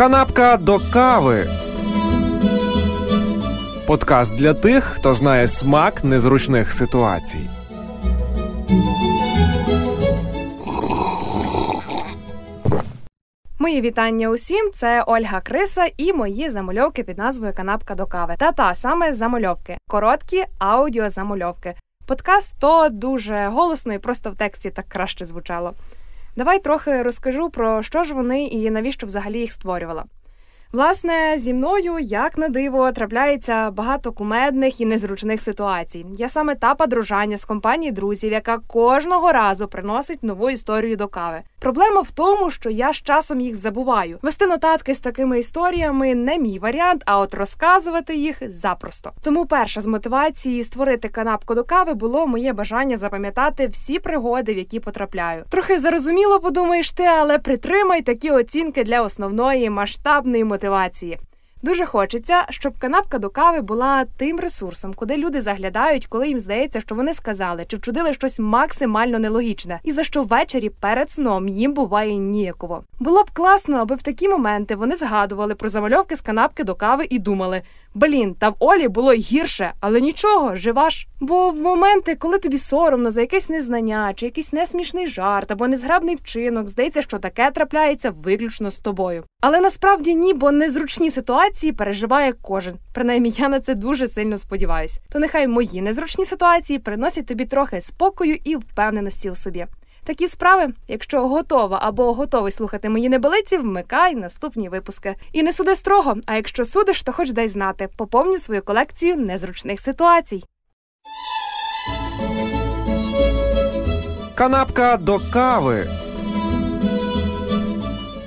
Канапка до кави. Подкаст для тих, хто знає смак незручних ситуацій. Мої вітання усім. Це Ольга Криса і мої замальовки під назвою Канапка до кави. Та та саме замальовки, короткі аудіозамальовки. Подкаст то дуже голосно і просто в тексті так краще звучало. Давай трохи розкажу про що ж вони і навіщо взагалі їх створювала. Власне, зі мною, як на диво, трапляється багато кумедних і незручних ситуацій. Я саме та подружання з компанії друзів, яка кожного разу приносить нову історію до кави. Проблема в тому, що я з часом їх забуваю. Вести нотатки з такими історіями не мій варіант, а от розказувати їх запросто. Тому перша з мотивації створити канапку до кави було моє бажання запам'ятати всі пригоди, в які потрапляю. Трохи зарозуміло подумаєш ти, але притримай такі оцінки для основної масштабної мотивації мотивації. Дуже хочеться, щоб канапка до кави була тим ресурсом, куди люди заглядають, коли їм здається, що вони сказали чи вчудили щось максимально нелогічне, і за що ввечері перед сном їм буває ніяково. Було б класно, аби в такі моменти вони згадували про замальовки з канапки до кави і думали: блін, та в Олі було гірше, але нічого, жива ж. Бо в моменти, коли тобі соромно за якесь незнання, чи якийсь несмішний жарт або незграбний вчинок, здається, що таке трапляється виключно з тобою. Але насправді ні, бо незручні ситуації переживає кожен. Принаймні, я на це дуже сильно сподіваюсь. То нехай мої незручні ситуації приносять тобі трохи спокою і впевненості у собі. Такі справи, якщо готова або готовий слухати мої небелиці, вмикай наступні випуски. І не суди строго. А якщо судиш, то хоч дай знати. Поповню свою колекцію незручних ситуацій. Канапка до кави.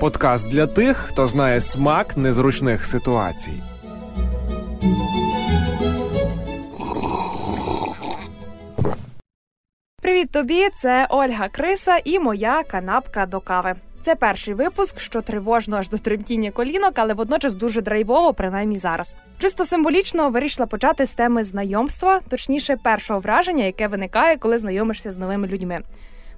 Подкаст для тих, хто знає смак незручних ситуацій. Привіт тобі! Це Ольга Криса і моя канапка до кави. Це перший випуск, що тривожно аж до тремтіння колінок, але водночас дуже драйвово, принаймні зараз. Чисто символічно вирішила почати з теми знайомства, точніше, першого враження, яке виникає, коли знайомишся з новими людьми.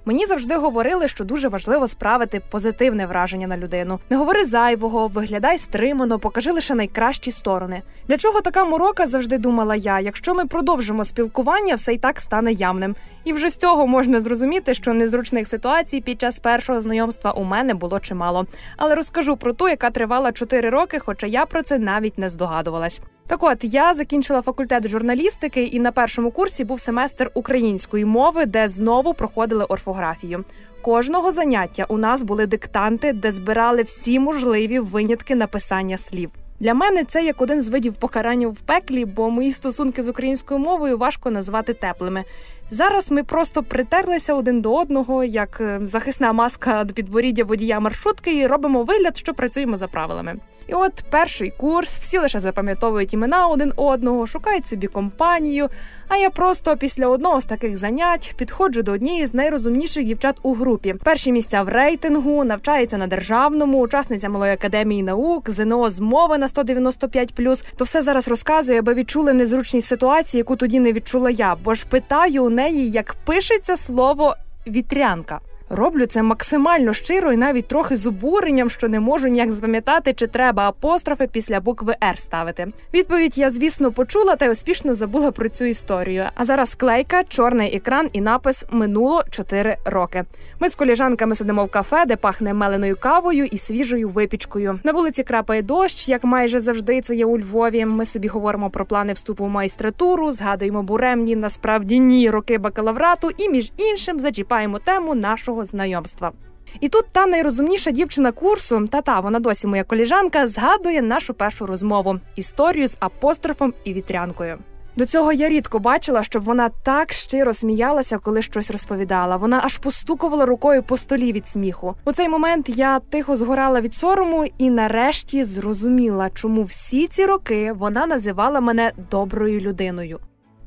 Мені завжди говорили, що дуже важливо справити позитивне враження на людину. Не говори зайвого, виглядай стримано, покажи лише найкращі сторони. Для чого така морока завжди думала я? Якщо ми продовжимо спілкування, все й так стане явним. І вже з цього можна зрозуміти, що незручних ситуацій під час першого знайомства у мене було чимало. Але розкажу про ту, яка тривала 4 роки, хоча я про це навіть не здогадувалась. Так от я закінчила факультет журналістики, і на першому курсі був семестр української мови, де знову проходили орфографію. Кожного заняття у нас були диктанти, де збирали всі можливі винятки написання слів. Для мене це як один з видів покарання в пеклі, бо мої стосунки з українською мовою важко назвати теплими. Зараз ми просто притерлися один до одного, як е, захисна маска до підборіддя водія маршрутки, і робимо вигляд, що працюємо за правилами. І от перший курс, всі лише запам'ятовують імена один одного, шукають собі компанію. А я просто після одного з таких занять підходжу до однієї з найрозумніших дівчат у групі. Перші місця в рейтингу, навчається на державному, учасниця малої академії наук, ЗНО з мови на 195+. То все зараз розказує, аби відчули незручність ситуації, яку тоді не відчула я. Бо ж питаю у неї, як пишеться слово вітрянка. Роблю це максимально щиро і навіть трохи з обуренням, що не можу ніяк запам'ятати, чи треба апострофи після букви Р ставити. Відповідь я, звісно, почула та й успішно забула про цю історію. А зараз клейка, чорний екран і напис Минуло 4 роки. Ми з коліжанками сидимо в кафе, де пахне меленою кавою і свіжою випічкою. На вулиці крапає дощ, як майже завжди це є у Львові. Ми собі говоримо про плани вступу в майстратуру, згадуємо буремні, насправді ні роки бакалаврату, і між іншим зачіпаємо тему нашого знайомства. І тут та найрозумніша дівчина курсу, та та вона досі моя коліжанка, згадує нашу першу розмову історію з апострофом і вітрянкою. До цього я рідко бачила, щоб вона так щиро сміялася, коли щось розповідала. Вона аж постукувала рукою по столі від сміху. У цей момент я тихо згорала від сорому і нарешті зрозуміла, чому всі ці роки вона називала мене доброю людиною.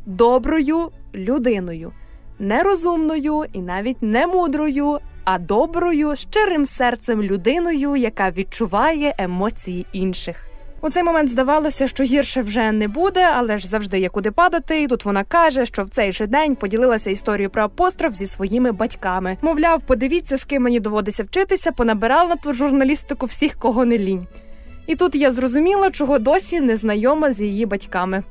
Доброю людиною, нерозумною і навіть не мудрою, а доброю, щирим серцем людиною, яка відчуває емоції інших. У цей момент здавалося, що гірше вже не буде, але ж завжди є куди падати. І тут вона каже, що в цей же день поділилася історією про апостроф зі своїми батьками. Мовляв, подивіться, з ким мені доводиться вчитися, понабирала на ту журналістику всіх, кого не лінь. І тут я зрозуміла, чого досі не знайома з її батьками.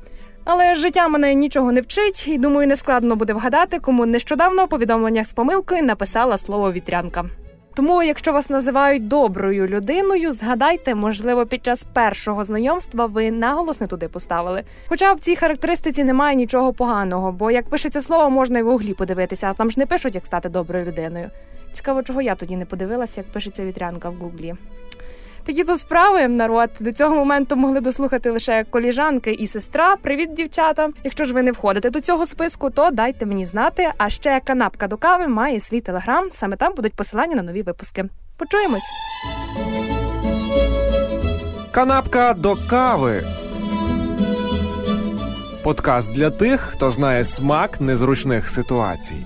Але життя мене нічого не вчить, і думаю, нескладно буде вгадати, кому нещодавно в повідомленнях з помилкою написала слово вітрянка. Тому, якщо вас називають доброю людиною, згадайте, можливо, під час першого знайомства ви наголос не туди поставили. Хоча в цій характеристиці немає нічого поганого, бо як пишеться слово, можна й в углі подивитися, а там ж не пишуть, як стати доброю людиною. Цікаво, чого я тоді не подивилася, як пишеться вітрянка в гуглі. Такі то справи, народ. До цього моменту могли дослухати лише коліжанки і сестра. Привіт, дівчата! Якщо ж ви не входите до цього списку, то дайте мені знати. А ще канапка до кави має свій телеграм. Саме там будуть посилання на нові випуски. Почуємось. Канапка до кави. Подкаст для тих, хто знає смак незручних ситуацій.